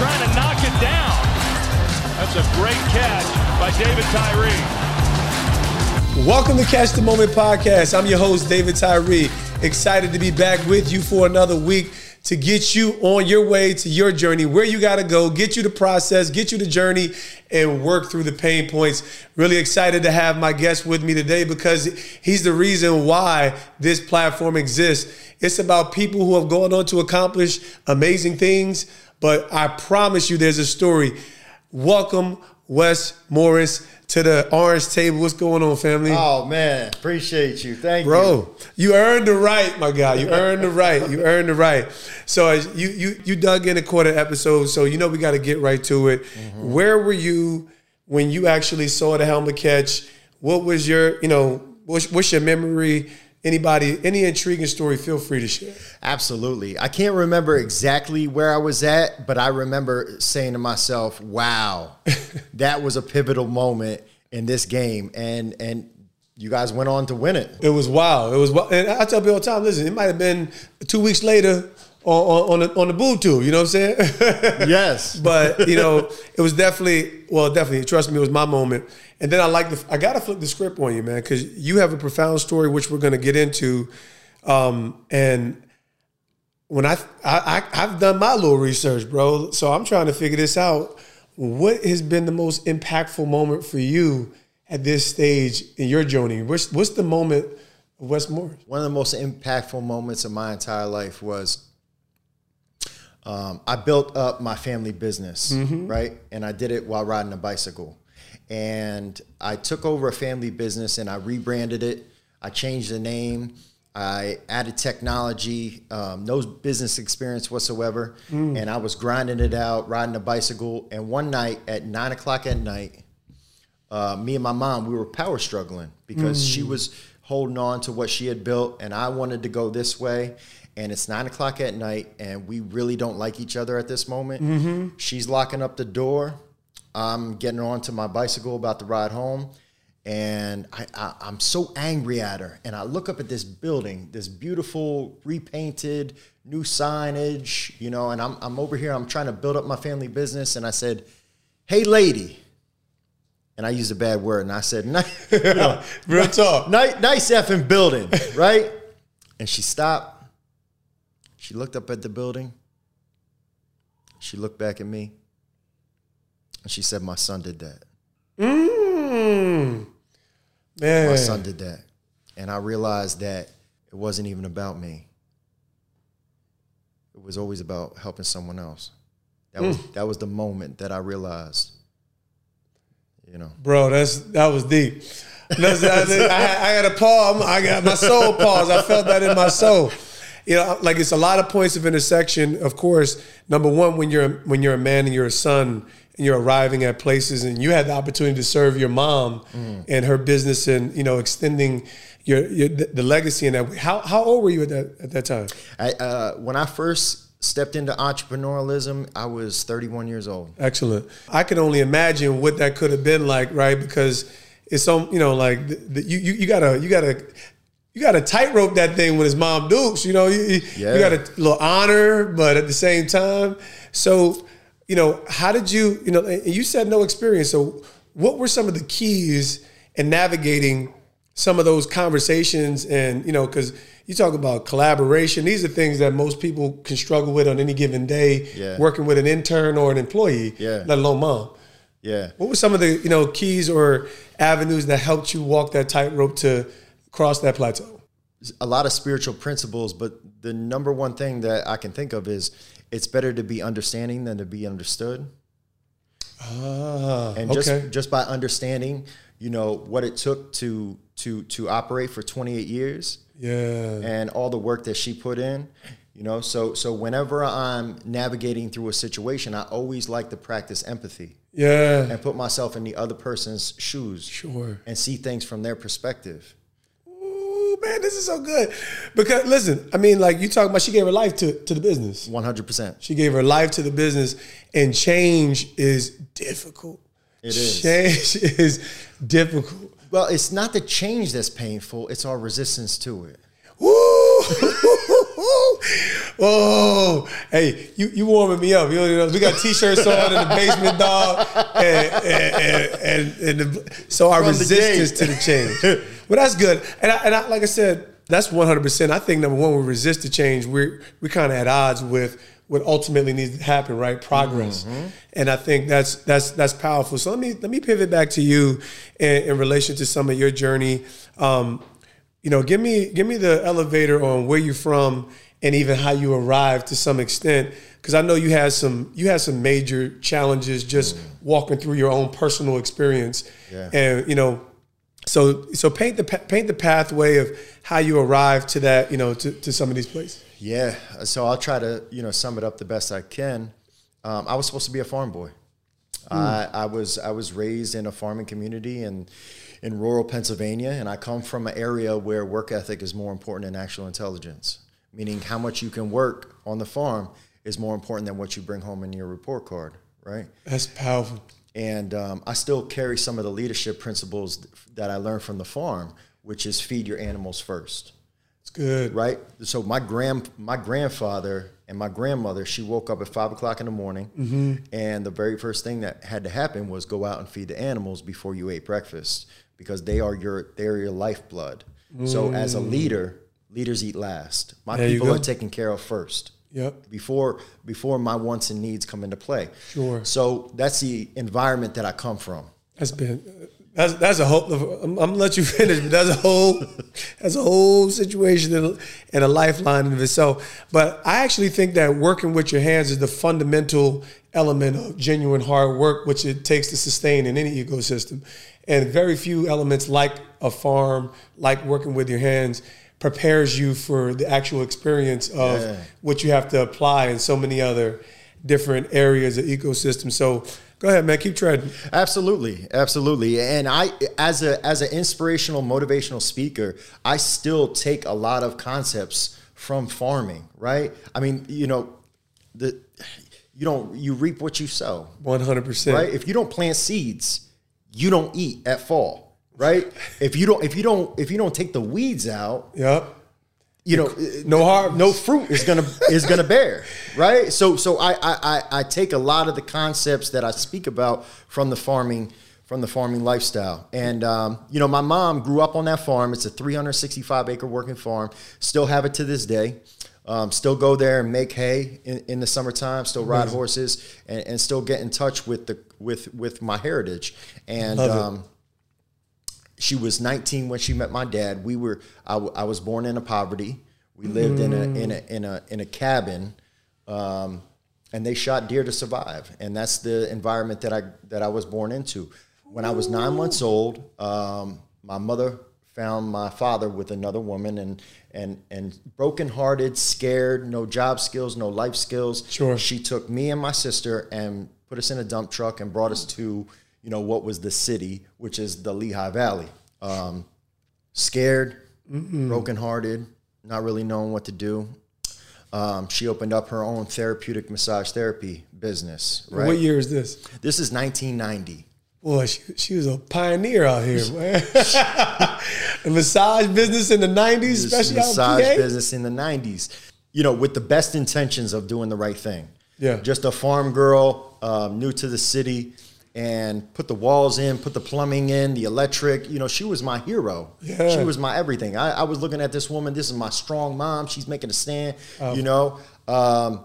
trying to knock it down. That's a great catch by David Tyree. Welcome to Catch the Moment podcast. I'm your host, David Tyree. Excited to be back with you for another week to get you on your way to your journey, where you got to go, get you the process, get you the journey, and work through the pain points. Really excited to have my guest with me today because he's the reason why this platform exists. It's about people who have gone on to accomplish amazing things, but I promise you there's a story. Welcome, Wes Morris to the orange table. What's going on, family? Oh man, appreciate you. Thank Bro, you. Bro, you earned the right, my guy. You earned the right. You earned the right. So you you you dug in a quarter episode, so you know we got to get right to it. Mm-hmm. Where were you when you actually saw the helmet catch? What was your, you know, what's, what's your memory? Anybody, any intriguing story, feel free to share. Absolutely. I can't remember exactly where I was at, but I remember saying to myself, wow, that was a pivotal moment in this game. And, and, you guys went on to win it. It was wild. It was, wild. and I tell people all the time, listen, it might have been two weeks later on, on, the, on the boob tube, you know what I'm saying? yes. but, you know, it was definitely, well, definitely, trust me, it was my moment. And then I like the, I got to flip the script on you, man, because you have a profound story, which we're going to get into. Um, and when I, I, I, have done my little research, bro, so I'm trying to figure this out. What has been the most impactful moment for you at this stage in your journey? What's, what's the moment of Wes Morris? One of the most impactful moments of my entire life was um, I built up my family business, mm-hmm. right? And I did it while riding a bicycle. And I took over a family business and I rebranded it. I changed the name. I added technology, um, no business experience whatsoever. Mm. And I was grinding it out, riding a bicycle. And one night at nine o'clock at night, uh, me and my mom, we were power struggling because mm. she was holding on to what she had built and I wanted to go this way and it's nine o'clock at night, and we really don't like each other at this moment. Mm-hmm. She's locking up the door. I'm getting onto my bicycle about to ride home, and I, I, I'm so angry at her. And I look up at this building, this beautiful, repainted, new signage, you know, and I'm, I'm over here, I'm trying to build up my family business, and I said, Hey, lady. And I used a bad word, and I said, nice, you Real talk. Nice, nice effing building, right? And she stopped she looked up at the building. She looked back at me. And she said, My son did that. Mm. Man. My son did that. And I realized that it wasn't even about me. It was always about helping someone else. That was mm. that was the moment that I realized. You know, bro, that's that was deep. I, I, I, had a pause. I got my soul pause. I felt that in my soul you know, like it's a lot of points of intersection. Of course, number one, when you're when you're a man and you're a son and you're arriving at places and you had the opportunity to serve your mom mm. and her business and you know extending your, your the legacy in that. How how old were you at that at that time? I, uh, when I first stepped into entrepreneurialism, I was 31 years old. Excellent. I can only imagine what that could have been like, right? Because it's so you know like the, the, you, you you gotta you gotta you got to tightrope that thing with his mom Dukes. You know, you, yeah. you got a little honor, but at the same time. So, you know, how did you, you know, you said no experience. So, what were some of the keys in navigating some of those conversations? And, you know, because you talk about collaboration, these are things that most people can struggle with on any given day, yeah. working with an intern or an employee, yeah. let alone mom. Yeah. What were some of the, you know, keys or avenues that helped you walk that tightrope to, cross that plateau? A lot of spiritual principles, but the number one thing that I can think of is it's better to be understanding than to be understood. Ah, and just okay. just by understanding, you know, what it took to to to operate for 28 years. Yeah. And all the work that she put in, you know, so so whenever I'm navigating through a situation, I always like to practice empathy. Yeah. And put myself in the other person's shoes. Sure. And see things from their perspective man, this is so good. Because listen, I mean, like you talk about, she gave her life to to the business. One hundred percent. She gave her life to the business, and change is difficult. It is. Change is difficult. Well, it's not the change that's painful; it's our resistance to it. Woo! oh, hey, you you warming me up. You know, we got t-shirts on in the basement, dog, and and, and, the, so our From the resistance gate. to the change. well, that's good. And I, and I, like I said, that's one hundred percent. I think number one, we resist the change. We're we kind of at odds with what ultimately needs to happen, right? Progress. And I think that's that's that's powerful. So let me let me pivot back to you in, in relation to some of your journey. Um, you know, give me give me the elevator on where you're from and even how you arrived to some extent because I know you had some you had some major challenges just walking through your own personal experience Yeah. and you know so so paint the paint the pathway of how you arrived to that you know to, to some of these places Yeah. So I'll try to you know sum it up the best I can. Um, I was supposed to be a farm boy. I, I was I was raised in a farming community in in rural Pennsylvania, and I come from an area where work ethic is more important than actual intelligence. Meaning, how much you can work on the farm is more important than what you bring home in your report card, right? that's powerful and um, I still carry some of the leadership principles that I learned from the farm, which is feed your animals first, it's good right? So my grand my grandfather and my grandmother, she woke up at five o'clock in the morning, and the very first thing that had to happen was go out and feed the animals before you ate breakfast because they are your they are your lifeblood. So as a leader, leaders eat last. My There people are taken care of first yep before before my wants and needs come into play. Sure. So that's the environment that I come from. That's been that's that's a whole. I'm, I'm gonna let you finish, but that's a whole that's a whole situation and a, and a lifeline in itself. But I actually think that working with your hands is the fundamental element of genuine hard work, which it takes to sustain in any ecosystem. And very few elements like a farm, like working with your hands, prepares you for the actual experience of Yeah. what you have to apply in so many other different areas of ecosystem. So go ahead, man, keep treading. Absolutely, absolutely. And I, as a as an inspirational, motivational speaker, I still take a lot of concepts from farming. Right? I mean, you know, the you don't you reap what you sow. One hundred percent. Right? If you don't plant seeds, you don't eat at fall. Right? If you don't if you don't if you don't take the weeds out, Yep. you know No harm, no fruit is gonna is gonna bear right? So so I, I i take a lot of the concepts that i speak about from the farming from the farming lifestyle. And um, you know my mom grew up on that farm. It's a 365 acre working farm. Still have it to this day. Um, still go there and make hay in, in the summertime still ride horses and, and still get in touch with the with with my heritage. And um, she was 19 when she met my dad. We were I, w- I was born into poverty. We lived in a in a in a in a cabin, um, and they shot deer to survive. And that's the environment that I that I was born into. When I was nine months old, um, my mother found my father with another woman, and and and brokenhearted, scared, no job skills, no life skills. Sure. She took me and my sister and put us in a dump truck and brought us to you know what was the city, which is the Lehigh Valley. Um, scared, brokenhearted, not really knowing what to do. Um, she opened up her own therapeutic massage therapy business. Right. What year is this? This is 1990. Boy, she, she was a pioneer out here, man. the massage business in the '90s, This especially massage PA. business in the 90s. You know, with the best intentions of doing the right thing. Yeah. Just a farm girl, um, new to the city, and put the walls in, put the plumbing in, the electric. You know, she was my hero. Yeah. She was my everything. I, I was looking at this woman. This is my strong mom. She's making a stand. Oh. You know, um,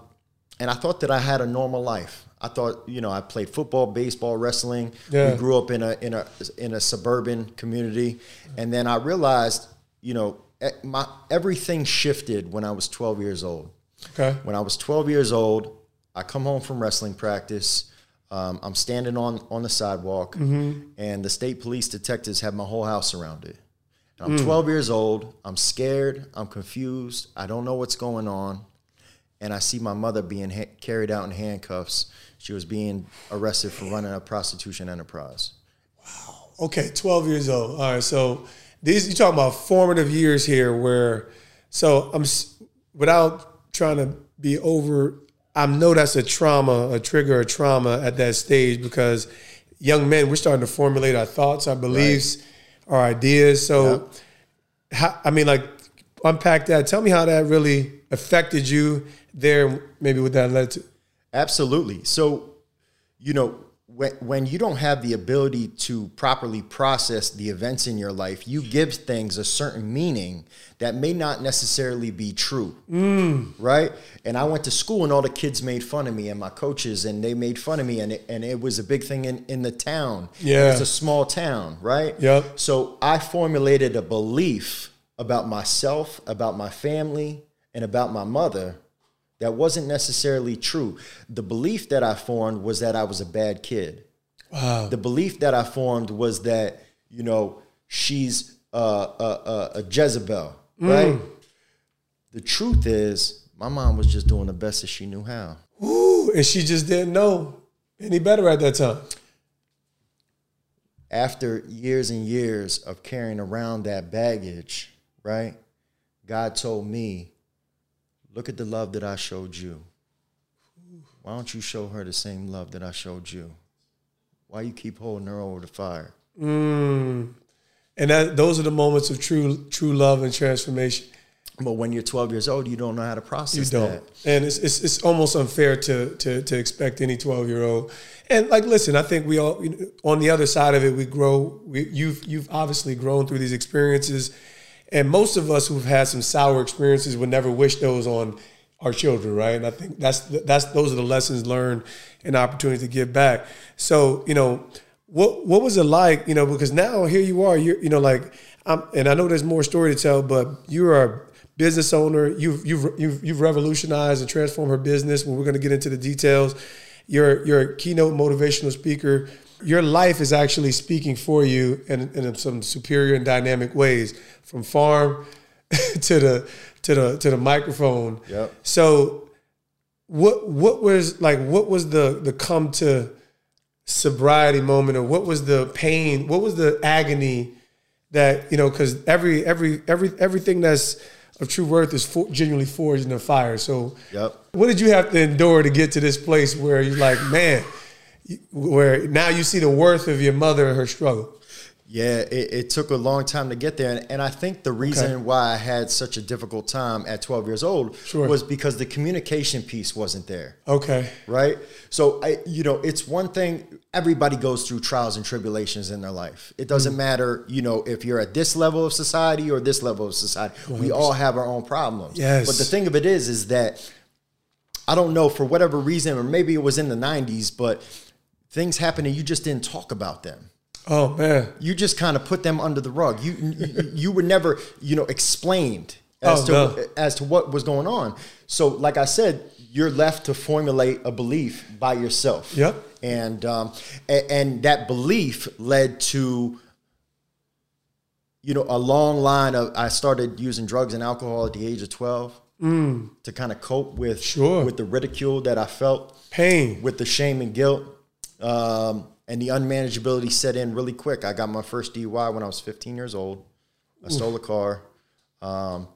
and I thought that I had a normal life. I thought, you know, I played football, baseball, wrestling. Yeah. We grew up in a in a in a suburban community, and then I realized, you know, my everything shifted when I was 12 years old. Okay. When I was 12 years old, I come home from wrestling practice. Um, I'm standing on on the sidewalk, and the state police detectives have my whole house surrounded. And I'm 12 years old. I'm scared. I'm confused. I don't know what's going on, and I see my mother being ha- carried out in handcuffs. She was being arrested for running a prostitution enterprise. Wow. Okay, 12 years old. All right, so these you're talking about formative years here where so I'm without trying to be over I know that's a trauma, a trigger, a trauma at that stage because young men we're starting to formulate our thoughts, our beliefs, our ideas. So how, I mean like unpack that. Tell me how that really affected you there maybe what that led to. Absolutely. So, you know, when, when you don't have the ability to properly process the events in your life, you give things a certain meaning that may not necessarily be true. Mm. Right? And I went to school and all the kids made fun of me and my coaches and they made fun of me and it, and it was a big thing in, in the town. Yeah. It's a small town, right? Yep. So I formulated a belief about myself, about my family, and about my mother that wasn't necessarily true. The belief that I formed was that I was a bad kid. Wow. The belief that I formed was that, you know, she's a, a, a, a Jezebel, mm. right? The truth is, my mom was just doing the best that she knew how. Ooh, and she just didn't know any better at that time. After years and years of carrying around that baggage, right? God told me, look at the love that I showed you. Why don't you show her the same love that I showed you? Why you keep holding her over the fire? Mm. And that those are the moments of true true love and transformation. But when you're 12 years old, you don't know how to process You don't, that. and it's, it's it's almost unfair to to to expect any twelve year old. And like, listen, I think we all you know, on the other side of it, we grow. We, you've you've obviously grown through these experiences, and most of us who've had some sour experiences would never wish those on our children, right? And I think that's that's those are the lessons learned and opportunity to give back. So you know, what what was it like? You know, because now here you are. You're you know like, I'm, and I know there's more story to tell, but you are a business owner. You've you've you've, you've revolutionized and transformed her business. Well, we're going to get into the details. You're you're a keynote motivational speaker. Your life is actually speaking for you in, in some superior and dynamic ways, from farm to the to the to the microphone. Yep. So, what what was like? What was the the come to sobriety moment, or what was the pain? What was the agony that you know? Because every every every everything that's of true worth is for, genuinely forged in the fire. So, Yep. what did you have to endure to get to this place where you're like, man, where now you see the worth of your mother and her struggle? Yeah, it, it took a long time to get there. And, and I think the reason why I had such a difficult time at 12 years old Sure. was because the communication piece wasn't there. Okay. right? So I, you know, it's one thing. Everybody goes through trials and tribulations in their life. It doesn't Mm. matter, you know, if you're at this level of society or this level of society. We all have our own problems. Yes. But the thing of it is, is that I don't know for whatever reason, or maybe it was in the '90s, but things happen and you just didn't talk about them. Oh man. You just kind of put them under the rug. You you, you were never, you know, explained as Oh, to no. as to what was going on. So, like I said, you're left to formulate a belief by yourself. Yep. And um, a- and that belief led to you know a long line of. I started using drugs and alcohol at the age of twelve to kind of cope with Mm. Sure. with the ridicule that I felt Pain. with the shame and guilt um, and the unmanageability set in really quick. I got my first DUI when I was 15 years old. I stole a car. Um,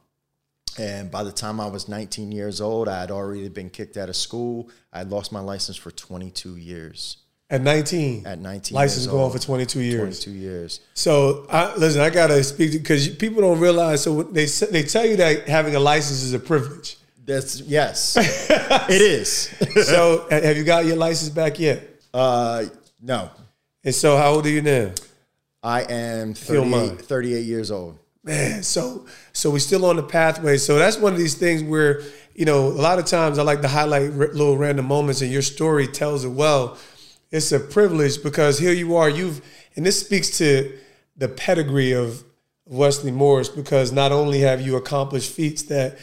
and by the time I was 19 years old, I had already been kicked out of school. I had lost my license for 22 years. At 19. At 19 License going old. for 22 years. 22 years. So I, listen, I gotta speak because people don't realize. So they they tell you that having a license is a privilege. That's yes, it is. So have you got your license back yet? Uh, no, And so how old are you now? I am don't 38, 38 years old. Man, so so we're still on the pathway. So that's one of these things where you know a lot of times I like to highlight r- little random moments, and your story tells it well. It's a privilege because here you are. You've and this speaks to the pedigree of Westley Morris because not only have you accomplished feats that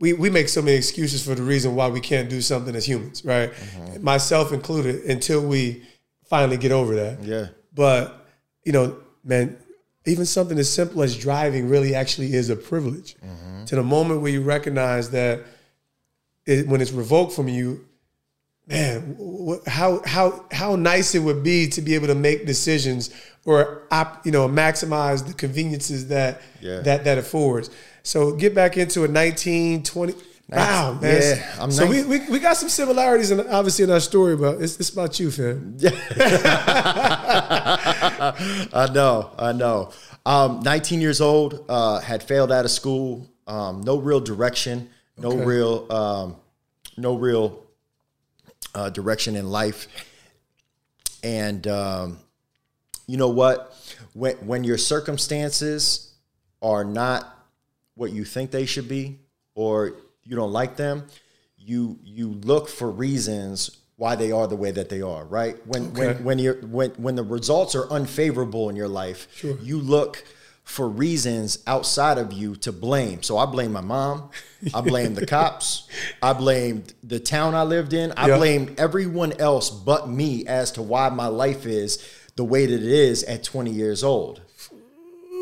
we we make so many excuses for the reason why we can't do something as humans, right? Mm-hmm. Myself included, until we finally get over that. Yeah. But you know, man, even something as simple as driving really actually is a privilege. Mm-hmm. To the moment where you recognize that it, when it's revoked from you, man, how how how nice it would be to be able to make decisions or op, you know maximize the conveniences that Yeah. that that affords. So get back into a 19, 20. Wow, man. Yeah, I'm so we, we we got some similarities, in, obviously, in our story, but it's, it's about you, fam. Yeah. I know, I know. Um, 19 years old, uh, had failed out of school, um, no real direction, no Okay. real, um, no real uh, direction in life. And um, you know what? When when your circumstances are not what you think they should be, or you don't like them, you you look for reasons why they are the way that they are. Right? When Okay. when when you're when when the results are unfavorable in your life, Sure. you look for reasons outside of you to blame. So I blame my mom. I blame the cops. I blamed the town I lived in. I blamed everyone else but me as to why my life is the way that it is at 20 years old.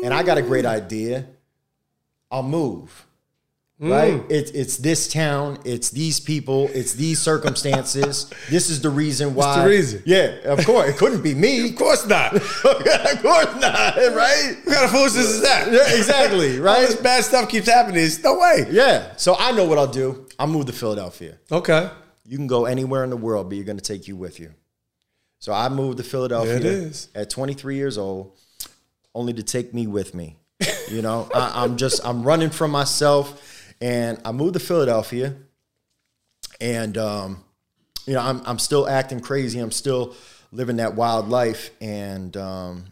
And I got a great idea. I'll move. Right? Mm. It's it's this town, it's these people, it's these circumstances. this is the reason why. It's the reason. Yeah, of course. It couldn't be me. Of course not. of course not, right? What kind of foolishness is that? Yeah, exactly, All this bad stuff keeps happening. It's no way. Yeah. So I know what I'll do. I'll move to Philadelphia. Okay. You can go anywhere in the world, but you're going to take you with you. So I moved to Philadelphia at 23 years old, only to take me with me. You know, I, I'm just I'm running from myself, and I moved to Philadelphia, and um, you know I'm I'm still acting crazy. I'm still living that wild life, and um,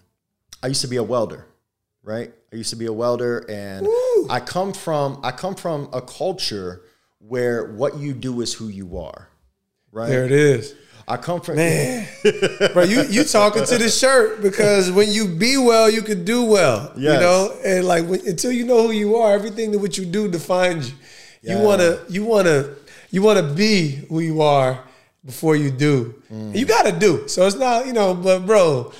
I used to be a welder, right? I used to be a welder, and I come from I come from a culture where what you do is who you are, right? There it is. I come from Man, bro, you you talking to the shirt because when you be well, you can do well. You know, and like when, until you know who you are, everything that what you do defines you. You wanna you wanna you wanna be who you are before you do. Mm. You gotta do. So it's not you know, but bro.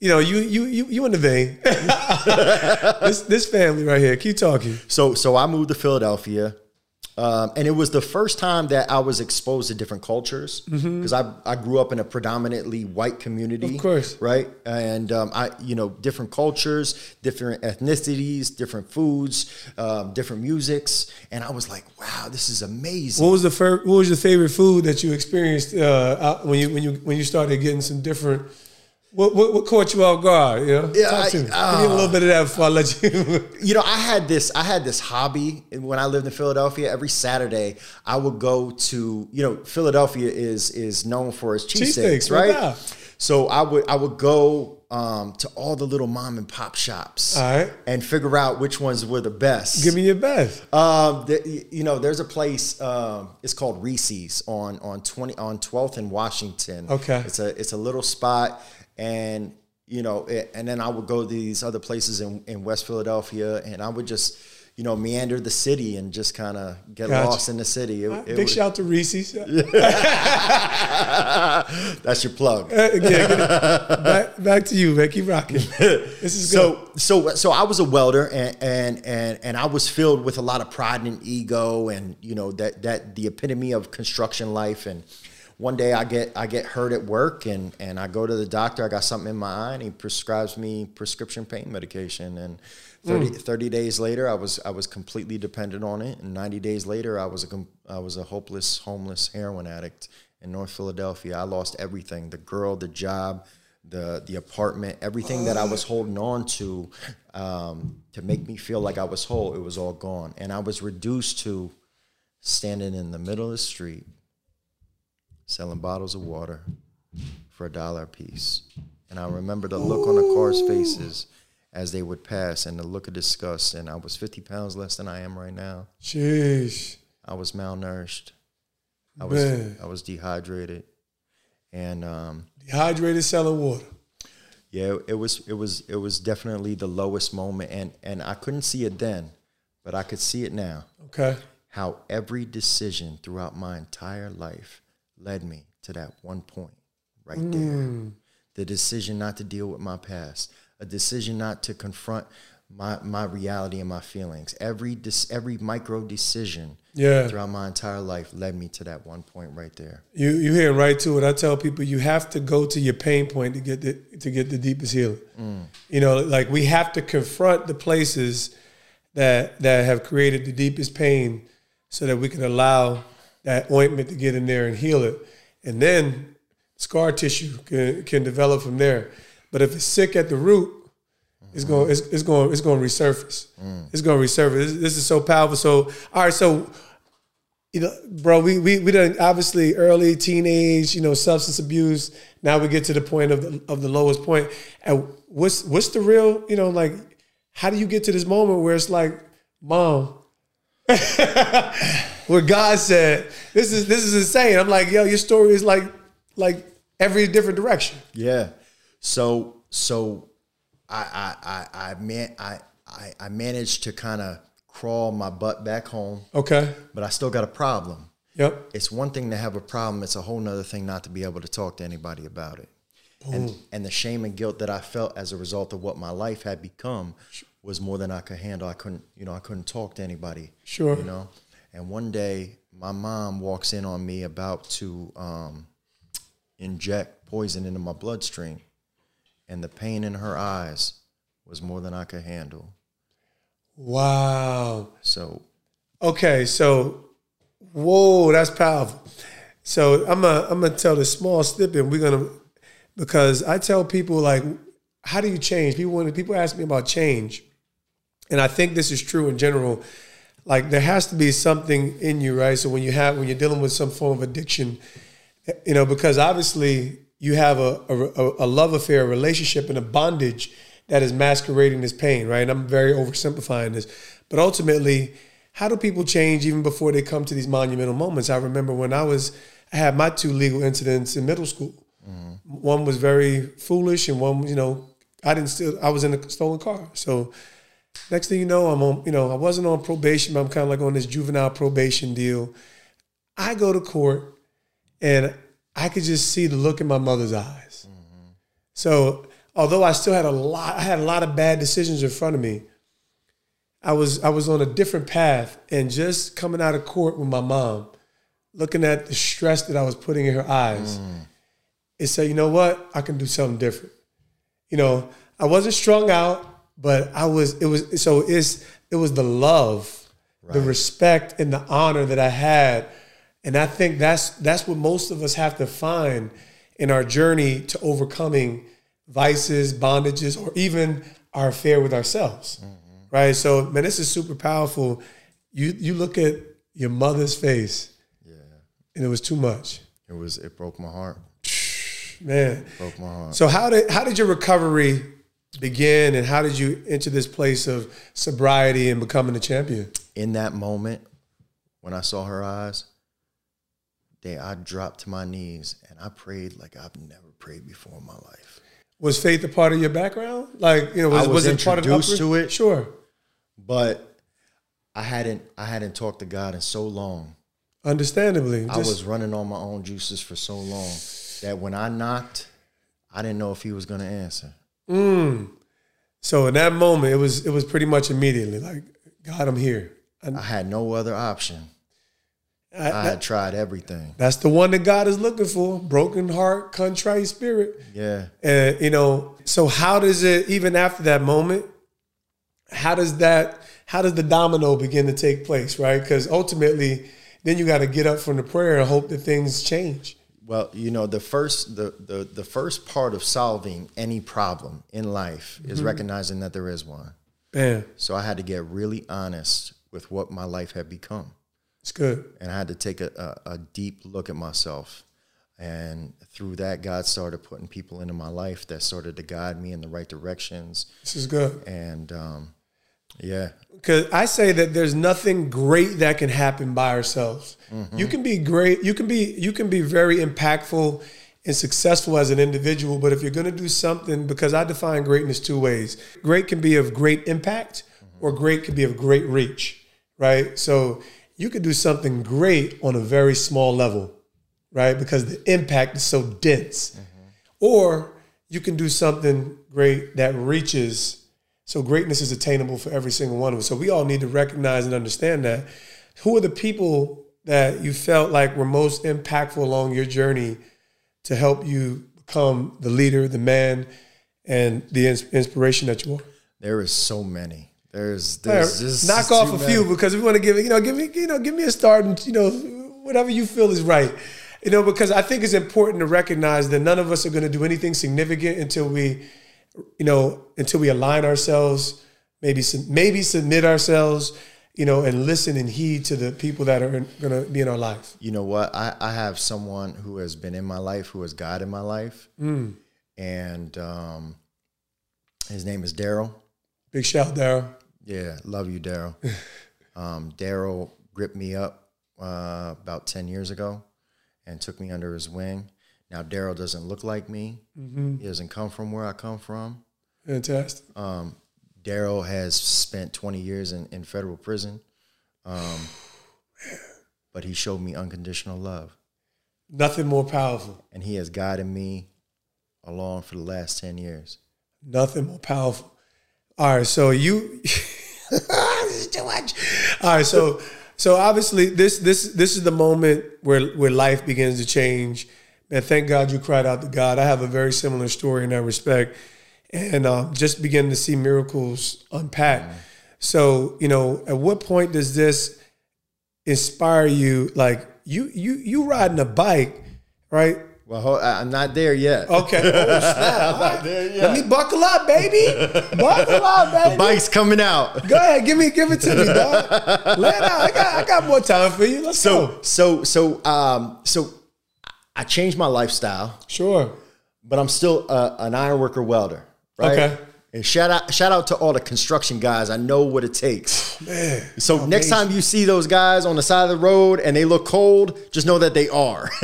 You know, you you you you in the vein. this this family right here. Keep talking. So so I moved to Philadelphia, um, and it was the first time that I was exposed to different cultures because I I grew up in a predominantly white community, Mm-hmm. Of course. right? And um, I you know different cultures, different ethnicities, different foods, um, different musics, and I was like, wow, this is amazing. What was the fir- what was your favorite food that you experienced uh, when you when you when you started getting some different? What what, what caught you off guard? You know? Yeah, Talk I- to me. Give me a little bit of that before I let you. you know, I had this I had this hobby when I lived in Philadelphia. Every Saturday, I would go to you know Philadelphia is is known for its Cheesesteaks, right? doubt. So I would I would go um, to all the little mom and pop shops, right. and figure out which ones were the best. Give me your best. Um, the, you know, there's a place. Um, it's called Reese's on on twenty on Twelfth and Washington. Okay. it's a it's a little spot, and you know, it, and then I would go to these other places in in West Philadelphia, and I would just you know meander the city and just kind of get Gotcha. lost in the city. It, it Big was- shout out to Reese's. that's your plug. Uh, yeah, back, back to you, man. Keep rocking. This is good. So so so I was a welder and and and and I was filled with a lot of pride and ego and you know that that the epitome of construction life and one day I get I get hurt at work and and I go to the doctor I got something in my eye and he prescribes me prescription pain medication. And 30, 30 days later I was I was completely dependent on it. And 90 days later I was a I was a hopeless homeless heroin addict in North Philadelphia. I lost everything the girl the job the the apartment, everything that I was holding on to um, to make me feel like I was whole, it was all gone, and I was reduced to standing in the middle of the street selling bottles of water for a dollar a piece. And I remember the look on the cars' faces as they would pass, and the look of disgust. And I was 50 pounds less than I am right now. Jeez. I was malnourished. I was Man. I was dehydrated, and um, Dehydrated selling water. Yeah, it was it was it was definitely the lowest moment and and I couldn't see it then, but I could see it now. Okay. How every decision throughout my entire life led me to that one point right there. Mm. The decision not to deal with my past, a decision not to confront my my reality and my feelings. Every dis, every micro decision Yeah. throughout my entire life led me to that one point right there. You you hear right to it. I tell people you have to go to your pain point to get the to get the deepest healing. Mm. You know, like we have to confront the places that that have created the deepest pain, so that we can allow that ointment to get in there and heal it, and then scar tissue can can develop from there. But if it's sick at the root, it's going it's, it's going it's going to resurface. Mm. It's going to resurface. This, this is so powerful. So all right, so you know, bro, we we we done obviously early teenage, you know, substance abuse. Now we get to the point of the of the lowest point. And what's what's the real, you know, like how do you get to this moment where it's like, mom, where God said, This is this is insane. I'm like, yo, your story is like like every different direction. Yeah. So so I I I I man I I, I managed to kind of crawl my butt back home, Okay. but I still got a problem. Yep. It's one thing to have a problem, it's a whole nother thing not to be able to talk to anybody about it. And and the shame and guilt that I felt as a result of what my life had become was more than I could handle. I couldn't, you know, I couldn't talk to anybody. Sure. You know? And one day my mom walks in on me about to um, inject poison into my bloodstream. And the pain in her eyes was more than I could handle. Wow. So Okay, so whoa, that's powerful. So I'm gonna I'm gonna tell this small snippet. We're gonna because I tell people like, how do you change? People when people ask me about change, and I think this is true in general. Like there has to be something in you, right? So when you have when you're dealing with some form of addiction, you know, because obviously you have a a, a love affair, a relationship, and a bondage that is masquerading as pain, right? And I'm very oversimplifying this, but ultimately, how do people change even before they come to these monumental moments? I remember when I was, I had my two legal incidents in middle school. Mm-hmm. One was very foolish, and one, you know, I didn't steal. I was in a stolen car, so next thing you know, I'm on, you know, I wasn't on probation, but I'm kind of like on this juvenile probation deal. I go to court and I could just see the look in my mother's eyes. Mm-hmm. So although I still had a lot, I had a lot of bad decisions in front of me. I was I was on a different path, and just coming out of court with my mom, looking at the stress that I was putting in her eyes, mm. it said, you know what, I can do something different. You know, I wasn't strung out, but I was. It was so it's it was the love, the respect, and the honor that I had, and I think that's that's what most of us have to find in our journey to overcoming vices, bondages, or even our affair with ourselves. Mm-hmm. Right. So, man, this is super powerful. You you look at your mother's face, yeah, and it was too much, it was it broke my heart. man. Broke my heart. So how did how did your recovery begin, and how did you enter this place of sobriety and becoming a champion? in that moment when I saw her eyes, they I dropped to my knees and I prayed like I've never prayed before in my life. Was faith a part of your background? Like you know, was, I was it part of upbringing? to it. Sure, But I hadn't I hadn't talked to God in so long. understandably. I was running on my own juices for so long that when I knocked, I didn't know if he was gonna answer. Mm. so in that moment, it was it was pretty much immediately like, God, I'm here. And I had no other option. I- I had tried everything. that's the one that God is looking for: broken heart, contrite spirit. Yeah. And you know, so how does it even after that moment? How does that? How does the domino begin to take place? Right? Because ultimately, then you got to get up from the prayer and hope that things change. Well, you know, the first the, the the first part of solving any problem in life is recognizing that there is one. Man, So I had to get really honest with what my life had become. it's good. And I had to take a, a, a deep look at myself. And through that, God started putting people into my life that started to guide me in the right directions. This is good. And um, yeah, Because I say that there's nothing great that can happen by ourselves. Mm-hmm. You can be great. You can be you can be very impactful and successful as an individual. But if you're going to do something, because I define greatness two ways: great can be of great impact, mm-hmm. or great can be of great reach. Right. So you could do something great on a very small level, right? Because the impact is so dense. Mm-hmm. Or you can do something great that reaches So greatness is attainable for every single one of us. So we all need to recognize and understand that. Who are the people that you felt like were most impactful along your journey to help you become the leader, the man, and the inspiration that you are? There is so many. There's, there's just knock off a many. few because we want to give you know give me you know give me a start and you know whatever you feel is right. You know because I think it's important to recognize that none of us are going to do anything significant until we you know until we align ourselves, maybe maybe submit ourselves, you know, and listen and heed to the people that are going to be in our life. You know what? I, I have someone who has been in my life, who has God in my life, Mm. and um, his name is Daryl. Big shout, Daryl. Yeah, love you, Daryl. um, Daryl gripped me up uh, about ten years ago and took me under his wing. Now Daryl doesn't look like me. Mm-hmm. He doesn't come from where I come from. Fantastic. Um, Daryl has spent 20 years in, in federal prison, um, but he showed me unconditional love, Nothing more powerful. and he has guided me along for the last 10 years. Nothing more powerful. All right, so you this is too much. All right, so so obviously this this this is the moment where where life begins to change. Man, thank God you cried out to God. I have a very similar story in that respect, and um, just begin to see miracles unpack. So you know, at what point does this inspire you? Like you you you riding a bike, right? Well, ho- I- I'm not there yet. Okay. Oh, snap. Right. Let me buckle up, baby. Buckle up, baby. Bike's coming out. Go ahead, give me, give it to me, dog. It out. I got, I got more time for you. Let's So, go. so, so, um, so, I changed my lifestyle, Sure. but I'm still uh, an ironworker welder. Right? Okay. And shout out, shout out to all the construction guys. I know what it takes. Man. So next time you see those guys on the side of the road and they look cold, just know that they are.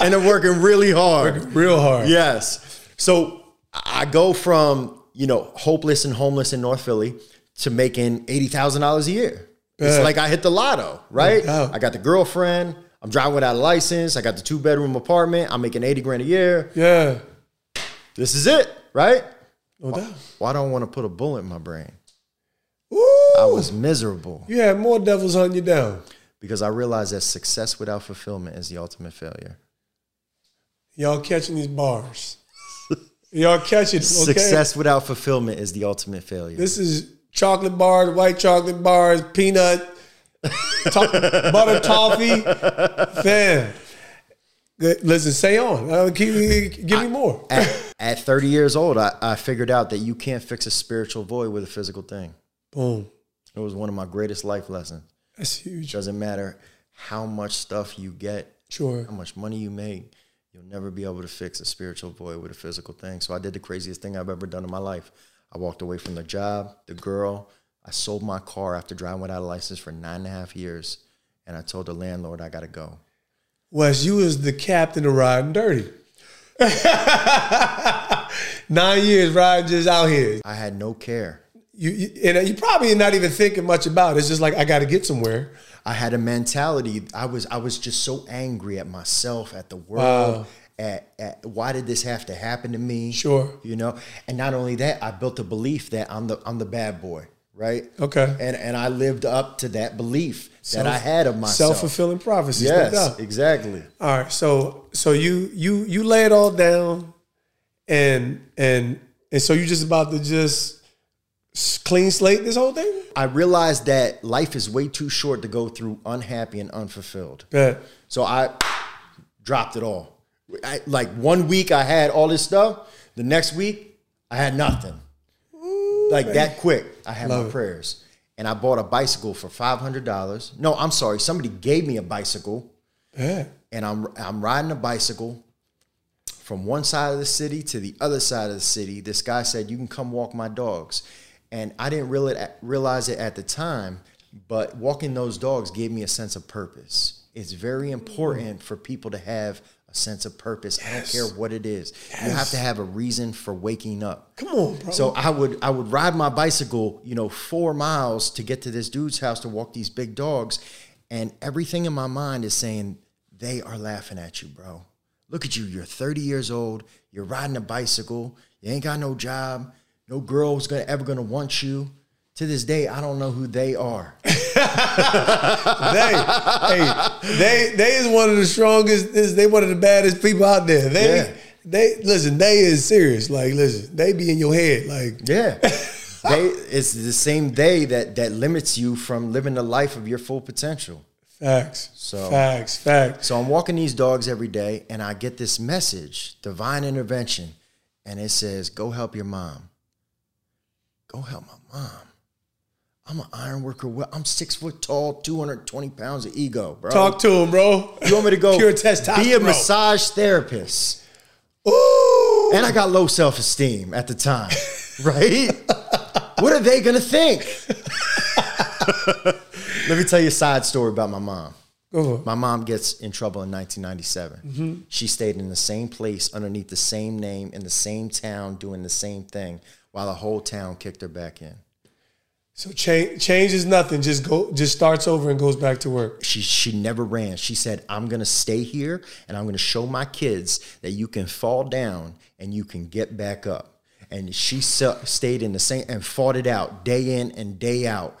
and they're working really hard. Real hard. Yes. So I go from, you know, hopeless and homeless in North Philly to making $80,000 a year. It's like I hit the lotto, right? doubt. I got the girlfriend. I'm driving without a license. I got the two bedroom apartment. I'm making 80 grand a year. Yeah. This is it, right? No doubt. Why don't I want to put a bullet in my brain? Ooh. I was miserable. You had more devils hunting you down. because I realized that success without fulfillment is the ultimate failure. Y'all catching these bars. Y'all catching okay? Success without fulfillment is the ultimate failure. This is chocolate bars, white chocolate bars, peanut, to- butter toffee. Fam. Good. Listen, say on. Uh, keep, give me more. at, at 30 years old, I, I figured out that you can't fix a spiritual void with a physical thing. Boom. It was one of my greatest life lessons. That's huge. Doesn't matter how much stuff you get, Sure. how much money you make, you'll never be able to fix a spiritual void with a physical thing. So I did the craziest thing I've ever done in my life. I walked away from the job, the girl. I sold my car after driving without a license for nine and a half years. And I told the landlord I got to go. Wes, you was the captain of riding dirty. Nine years riding just out here. I had no care. You, you and you probably not even thinking much about it. It's just like I got to get somewhere. I had a mentality. I was I was just so angry at myself, at the world, Wow. at, at why did this have to happen to me? Sure. You know? And not only that, I built a belief that I'm the I'm the bad boy, right? Okay. And and I lived up to that belief that I had of myself. Self fulfilling prophecies. Yes, exactly. All right. So so you you you lay it all down, and and and so you just about to just clean slate this whole thing. I realized that life is way too short to go through unhappy and unfulfilled. Bet. So I dropped it all. I, like one week I had all this stuff. The next week I had nothing. Like that quick. I had Love my it. prayers. And I bought a bicycle for five hundred dollars. No, I'm sorry. Somebody gave me a bicycle, Bet. and I'm I'm riding a bicycle from one side of the city to the other side of the city. This guy said, "You can come walk my dogs," and I didn't really uh, realize it at the time. But walking those dogs gave me a sense of purpose. It's very mm. important for people to have a sense of purpose. I don't care what it is. You have to have a reason for waking up. Come on, bro. So I would I would ride my bicycle, you know, four miles to get to this dude's house to walk these big dogs, and everything in my mind is saying they are laughing at you, bro. Look at you. You're 30 years old. You're riding a bicycle. You ain't got no job. no girl's gonna ever gonna want you. To this day, I don't know who they are. they, hey, they, they is one of the strongest. They one of the baddest people out there. They, Yeah. they listen. They is serious. Like, listen, they be in your head. Like, Yeah. they it's the same day that that limits you from living the life of your full potential. facts, So- facts, facts. So I'm walking these dogs every day and I get this message, divine intervention, and it says, Go help your mom. Go help my mom. I'm an iron worker. Well, I'm six foot tall, 220 pounds of ego, bro. Talk to him, bro. you want me to go Pure testosterone. be a massage therapist? Ooh. And I got low self esteem at the time, right? what are they gonna think? Let me tell you a side story about my mom. It. My mom gets in trouble in 1997. Mm-hmm. She stayed in the same place underneath the same name in the same town doing the same thing while the whole town kicked her back in. So change, change is nothing. Just go, just starts over and goes back to work. She she never ran. She said, "I'm going to stay here and I'm going to show my kids that you can fall down and you can get back up." And she stayed in the same and fought it out day in and day out.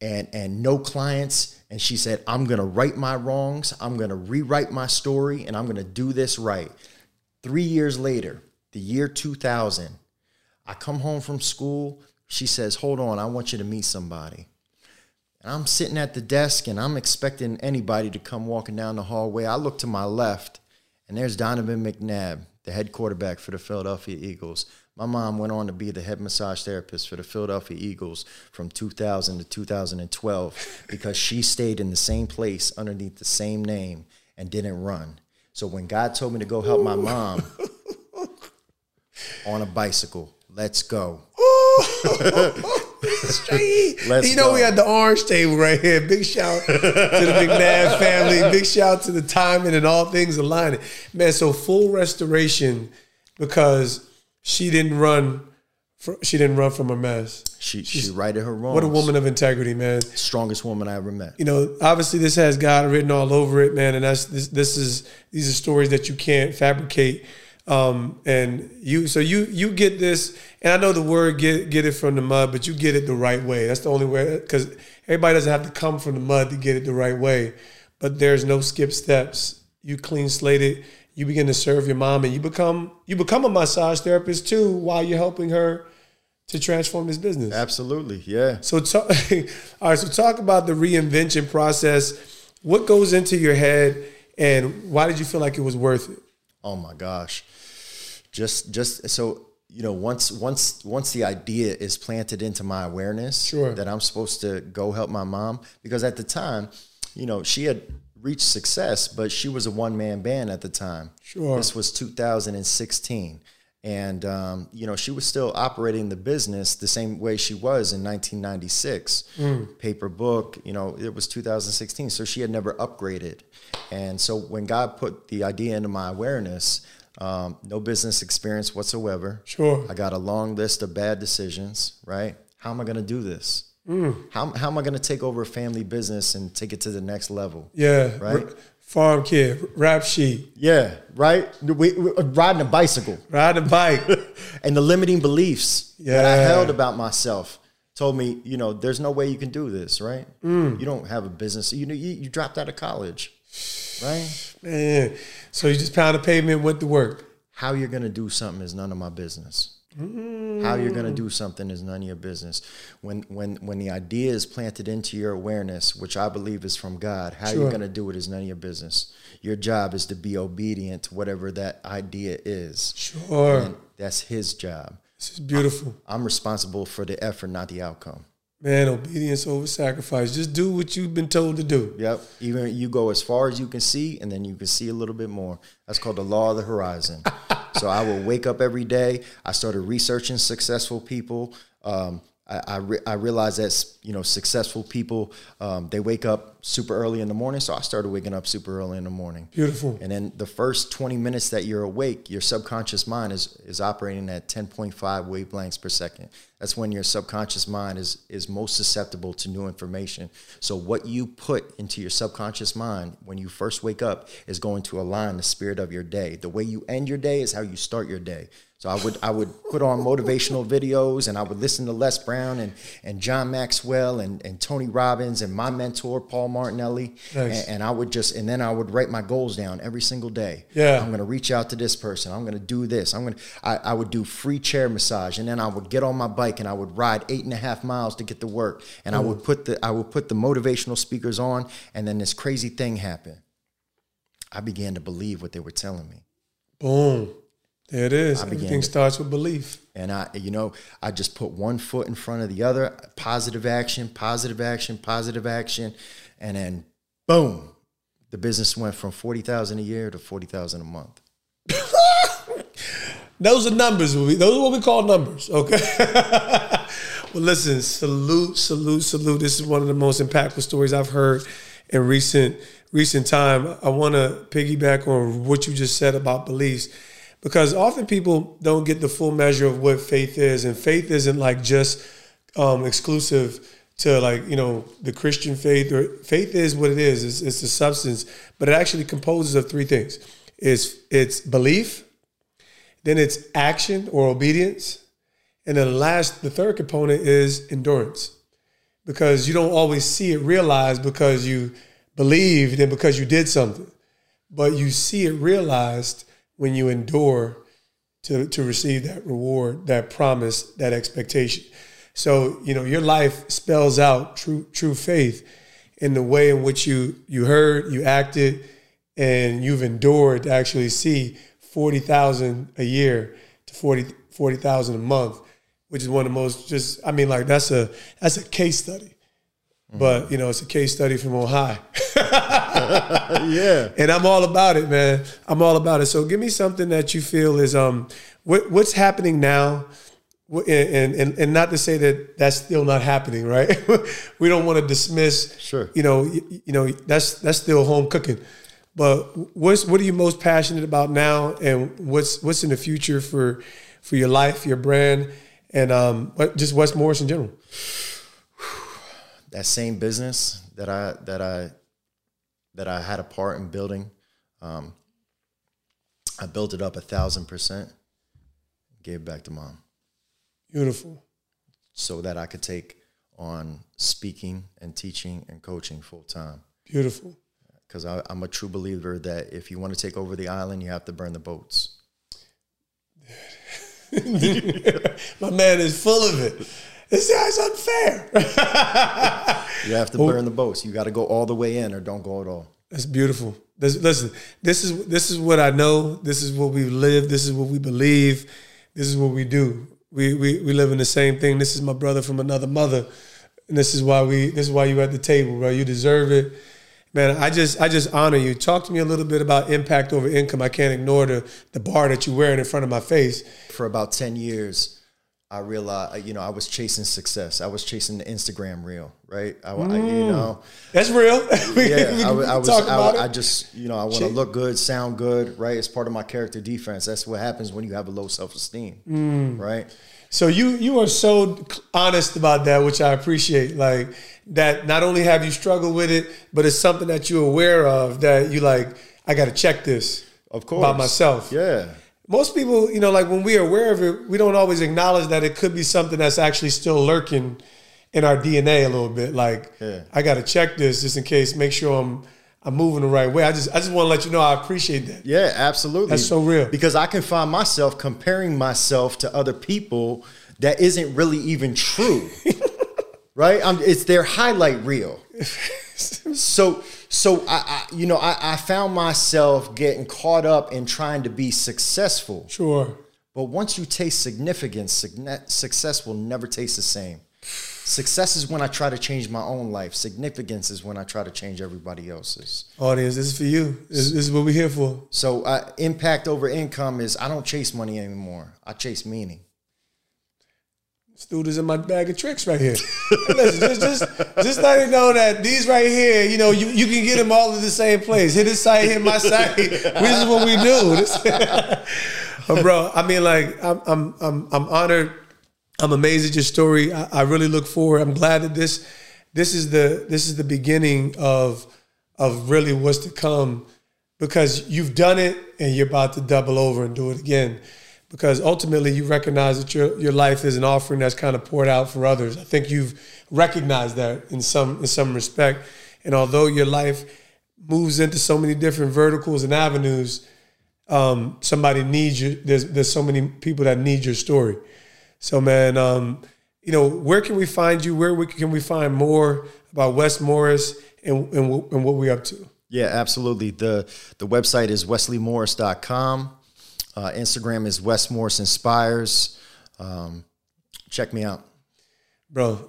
And and no clients and she said, "I'm going to right my wrongs. I'm going to rewrite my story and I'm going to do this right." 3 years later, the year 2000, I come home from school. She says, "Hold on, I want you to meet somebody." And I'm sitting at the desk and I'm expecting anybody to come walking down the hallway. I look to my left and there's Donovan McNabb, the head quarterback for the Philadelphia Eagles. My mom went on to be the head massage therapist for the Philadelphia Eagles from 2000 to 2012 because she stayed in the same place underneath the same name and didn't run. So when God told me to go help my mom on a bicycle, let's go. Let's you know, go. we had the orange table right here. Big shout to the McNabb family. Big shout to the timing and all things aligning. Man, so full restoration because she didn't run. fr she didn't run from a mess. She she righted her wrongs. What a woman of integrity, man. Strongest woman I ever met. you know, obviously this has God written all over it, man, and that's this. This is these are stories that you can't fabricate. Um, and you, so you you get this, and I know the word get get it from the mud, but you get it the right way. That's the only way, because everybody doesn't have to come from the mud to get it the right way. But there's no skip steps. You clean slate it. You begin to serve your mom, and you become you become a massage therapist too, while you're helping her to transform this business. Absolutely, yeah. So, talk, all right. So, talk about the reinvention process. What goes into your head, and why did you feel like it was worth it? Oh my gosh. Just just so you know, once once once the idea is planted into my awareness Sure. that I'm supposed to go help my mom because at the time, you know, she had reached success, but she was a one man band at the time. Sure. This was 2016. And um, you know she was still operating the business the same way she was in 1996, paper book. You know it was 2016, so she had never upgraded. And so when God put the idea into my awareness, um, no business experience whatsoever. Sure. I got a long list of bad decisions. Right? How am I going to do this? How, how am I going to take over a family business and take it to the next level? Yeah, Right. Farm kid, rap sheet, Yeah, right. We, we, riding a bicycle. riding a bike. and the limiting beliefs that I held about myself told me, you know, there's no way you can do this, right? Mm. You don't have a business. You know, you, you dropped out of college, right? Man, so you just pound the pavement, went to work. How you're gonna do something is none of my business. How you're gonna do something is none of your business. When when when the idea is planted into your awareness, which I believe is from God, how Sure. you're gonna do it is none of your business. Your job is to be obedient to whatever that idea is. Sure, And that's his job. this is beautiful. I'm responsible for the effort, not the outcome. Man, obedience over sacrifice. Just do what you've been told to do. Yep. Even you go as far as you can see, and then you can see a little bit more. That's called the law of the horizon. so I will wake up every day. I started researching successful people. Um, I I, re- I realized that you know successful people um, they wake up super early in the morning, so I started waking up super early in the morning. Beautiful. And then the first 20 minutes that you're awake, your subconscious mind is is operating at 10.5 wavelengths per second. That's when your subconscious mind is is most susceptible to new information. So what you put into your subconscious mind when you first wake up is going to align the spirit of your day. The way you end your day is how you start your day. So I would I would put on motivational videos and I would listen to Les Brown and, and John Maxwell and, and Tony Robbins and my mentor Paul Martinelli. Nice. And, and I would just and then I would write my goals down every single day. Yeah. I'm gonna reach out to this person. I'm gonna do this. I'm gonna I, I would do free chair massage and then I would get on my bike and I would ride eight and a half miles to get to work. And I mm. would put the I would put the motivational speakers on and then this crazy thing happened. I began to believe what they were telling me. Boom. There it is. began Everything starts with belief. And I, you know, I just put one foot in front of the other, positive action, positive action, positive action, and then boom, the business went from forty thousand a year to forty thousand a month. Those are numbers. Those are what we call numbers. Okay. well, listen. Salute, salute, salute. This is one of the most impactful stories I've heard in recent recent time. I want to piggyback on what you just said about beliefs, because often people don't get the full measure of what faith is, and faith isn't like just um, exclusive to like you know the Christian faith. Or faith is what it is. It's, it's a substance, but it actually composes of three things. It's it's belief then it's action or obedience. And then the last, the third component is endurance. Because you don't always see it realized because you believed and because you did something. But you see it realized when you endure to, to receive that reward, that promise, that expectation. So, you know, your life spells out true true faith in the way in which you you heard, you acted, and you've endured to actually see 40,000 a year to 40 40,000 a month, which is one of the most just I mean like that's a that's a case study. But, you know, it's a case study from on high. Yeah. and I'm all about it, man. I'm all about it. So give me something that you feel is um what, what's happening now and, and and not to say that that's still not happening, right? we don't want to dismiss, Sure. You know, you, you know that's that's still home cooking. But what's what are you most passionate about now, and what's what's in the future for for your life, your brand, and um, what, just Wes Morris in general? That same business that I that I that I had a part in building, um, I built it up a thousand percent, gave it back to mom, Beautiful, so that I could take on speaking and teaching and coaching full time. beautiful. Because I'm a true believer that if you want to take over the island, you have to burn the boats. My man is full of it. This guy's unfair. You have to burn the boats. You got to go all the way in, or don't go at all. That's beautiful. This, listen, this is this is what I know. This is what we live. This is what we believe. This is what we do. We we we live in the same thing. This is my brother from another mother, and this is why we. This is why you at the table, bro. You deserve it, man. I just I just honor you. Talk to me a little bit about impact over income. I can't ignore the the bar that you're wearing in front of my face. For about ten years, I realized, you know, I was chasing success. I was chasing the Instagram reel, right? I, I- you know, That's real. we, yeah, we I, was- I was, I, I just, you know, I want to look good, sound good, right? It's part of my character defense. That's what happens when you have a low self esteem, Mm. right? So you you are so honest about that, which I appreciate. Like that, not only have you struggled with it, but it's something that you're aware of that you like. I got to check this Of course, by myself. Yeah, Most people, you know, like when we are aware of it, we don't always acknowledge that it could be something that's actually still lurking in our DNA a little bit. Like Yeah. I got to check this just in case, make sure I'm I'm moving the right way. I just I just want to let you know I appreciate that. yeah, absolutely. That's so real. because I can find myself comparing myself to other people that isn't really even true, right? I'm, it's their highlight reel. so so I, I you know I, I found myself getting caught up in trying to be successful Sure. but once you taste significance success will never taste the same success is when i try to change my own life significance is when i try to change everybody else's Audience, this is for you. This, this is what we're here for. so uh, impact over income is i don't chase money anymore i chase meaning Is in my bag of tricks right here. listen, just, just, just let it know that these right here, you know, you, you can get them all in the same place. Hit his site, hit my site. this is what we do. But bro, I mean, like, I'm, I'm, I'm, I'm honored. I'm amazed at your story. I, I really look forward. I'm glad that this, this is the, this is the beginning of, of really what's to come because you've done it and you're about to double over and do it again because ultimately you recognize that your your life is an offering that's kind of poured out for others. I think you've recognized that in some in some respect. And although your life moves into so many different verticals and avenues, um, somebody needs you. There's there's so many people that need your story. So man, um, you know, where can we find you? Where we, can we find more about Wes Morris and, and, and what we're up to? Yeah, absolutely. The the website is westleymorris.com. Uh, Instagram is Wes Morris Inspires. Um, check me out. Bro,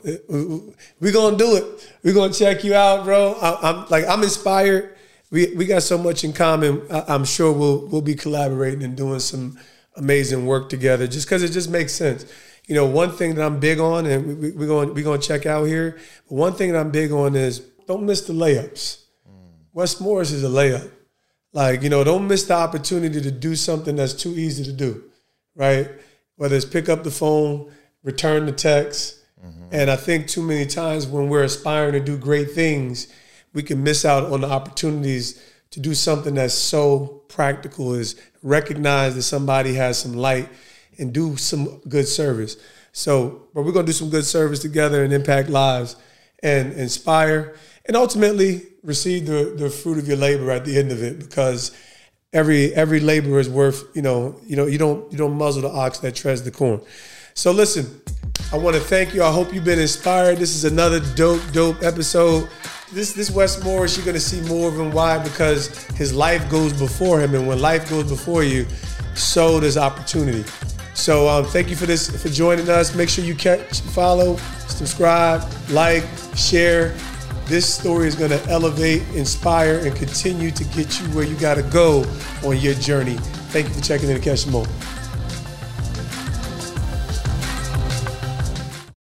we're gonna do it. We're gonna check you out, bro. I, am like I'm inspired. We we got so much in common. I, am sure we'll we'll be collaborating and doing some amazing work together. Just because it just makes sense. You know, one thing that I'm big on, and we, we're going we're gonna check out here. But one thing that I'm big on is don't miss the layups. Mm. Wes Morris is a layup. Like, you know, don't miss the opportunity to do something that's too easy to do, right? Whether it's pick up the phone, return the text. Mm-hmm. And I think too many times when we're aspiring to do great things, we can miss out on the opportunities to do something that's so practical is recognize that somebody has some light and do some good service. So, but we're gonna do some good service together and impact lives and inspire and ultimately receive the, the fruit of your labor at the end of it because every every labor is worth you know you know you don't you don't muzzle the ox that treads the corn. So listen i want to thank you. I hope you've been inspired. This is another dope dope episode. This this wes morris you're going to see more of him. Why? Because his life goes before him and when life goes before you so does opportunity. So um, thank you for this for joining us. Make sure you catch follow subscribe like share this story is going to elevate, inspire, and continue to get you where you got to go on your journey. Thank you for checking in to Catch Moment.